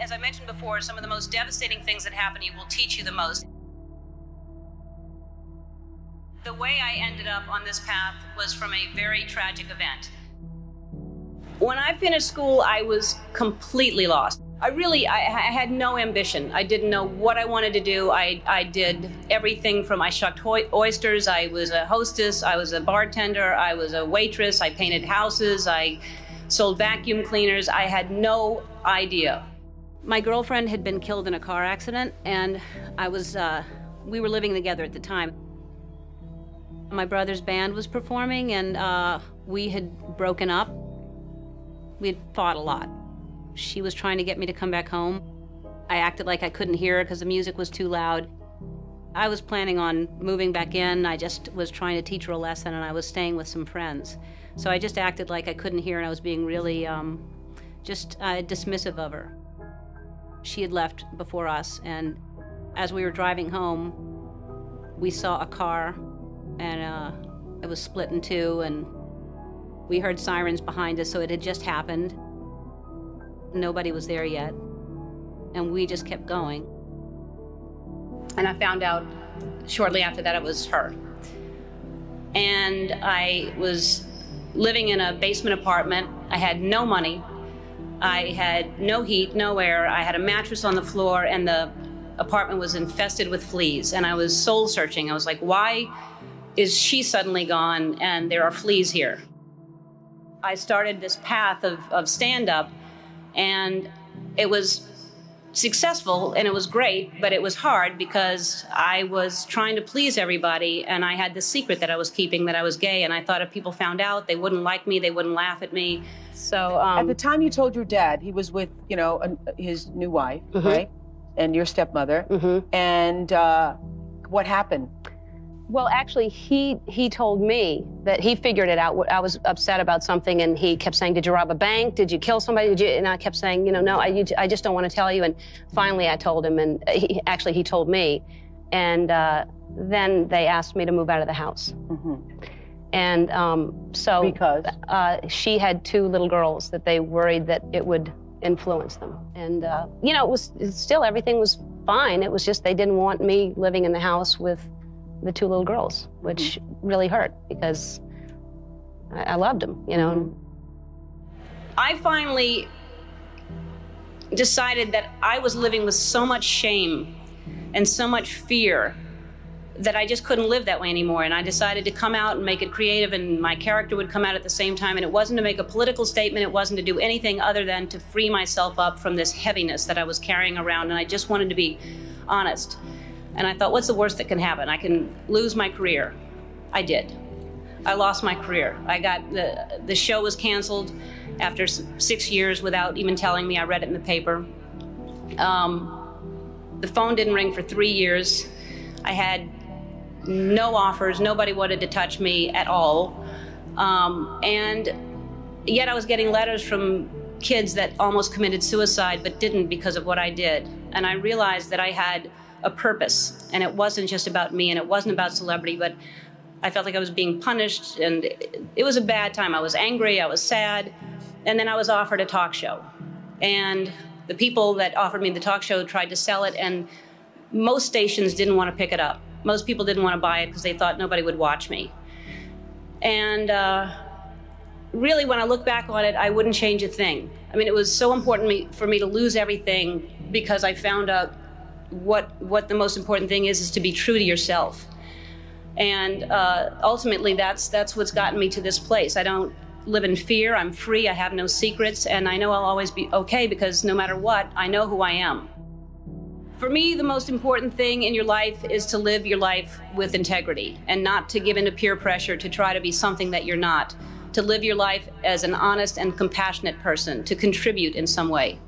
as I mentioned before, some of the most devastating things that happen to you will teach you the most. The way I ended up on this path was from a very tragic event. When I finished school, I was completely lost. I really, I, I, had no ambition. I didn't know what I wanted to do. I, I did everything from I shucked oysters, I was a hostess, I was a bartender, I was a waitress, I painted houses, I sold vacuum cleaners. I had no idea. My girlfriend had been killed in a car accident, and I was, uh, we were living together at the time. My brother's band was performing, and uh, we had broken up. We had fought a lot. She was trying to get me to come back home. I acted like I couldn't hear her because the music was too loud. I was planning on moving back in. I just was trying to teach her a lesson and I was staying with some friends. So I just acted like I couldn't hear and I was being really um, just uh, dismissive of her. She had left before us and as we were driving home, we saw a car and uh, it was split in two and we heard sirens behind us, so it had just happened. Nobody was there yet. And we just kept going. And I found out shortly after that it was her. And I was living in a basement apartment. I had no money. I had no heat, no air. I had a mattress on the floor, and the apartment was infested with fleas. And I was soul searching. I was like, why is she suddenly gone and there are fleas here? I started this path of, of stand up and it was successful and it was great, but it was hard because I was trying to please everybody and I had the secret that I was keeping that I was gay. And I thought if people found out, they wouldn't like me, they wouldn't laugh at me. So um, at the time you told your dad, he was with you know his new wife, mm-hmm. right, and your stepmother, mm-hmm. and uh, what happened? Well, actually, he he told me that he figured it out. I was upset about something, and he kept saying, "Did you rob a bank? Did you kill somebody?" Did you? And I kept saying, "You know, no, I, you, I just don't want to tell you." And finally, I told him, and he, actually, he told me, and uh, then they asked me to move out of the house. Mm-hmm. And um, so, because uh, she had two little girls that they worried that it would influence them, and uh, you know, it was still everything was fine. It was just they didn't want me living in the house with the two little girls, which mm-hmm. really hurt because I, I loved them, you know. I finally decided that I was living with so much shame and so much fear that I just couldn't live that way anymore. And I decided to come out and make it creative, and my character would come out at the same time. And it wasn't to make a political statement, it wasn't to do anything other than to free myself up from this heaviness that I was carrying around. And I just wanted to be honest. And I thought, what's the worst that can happen? I can lose my career. I did. I lost my career. I got the the show was canceled after six years without even telling me. I read it in the paper. Um, the phone didn't ring for three years. I had no offers. Nobody wanted to touch me at all. Um, and yet I was getting letters from kids that almost committed suicide but didn't because of what I did. And I realized that I had a purpose. And it wasn't just about me and it wasn't about celebrity, but I felt like I was being punished and it was a bad time. I was angry, I was sad. And then I was offered a talk show. And the people that offered me the talk show tried to sell it, and most stations didn't want to pick it up. Most people didn't want to buy it because they thought nobody would watch me. And uh, really, when I look back on it, I wouldn't change a thing. I mean, it was so important for me to lose everything because I found out what what the most important thing is is to be true to yourself. And uh, ultimately that's that's what's gotten me to this place. I don't live in fear. I'm free. I have no secrets. And i know i'll always be okay because no matter what i know who i am. For me the most important thing in your life is to live your life with integrity and not to give in to peer pressure to try to be something that you're not. To live your life as an honest and compassionate person to contribute in some way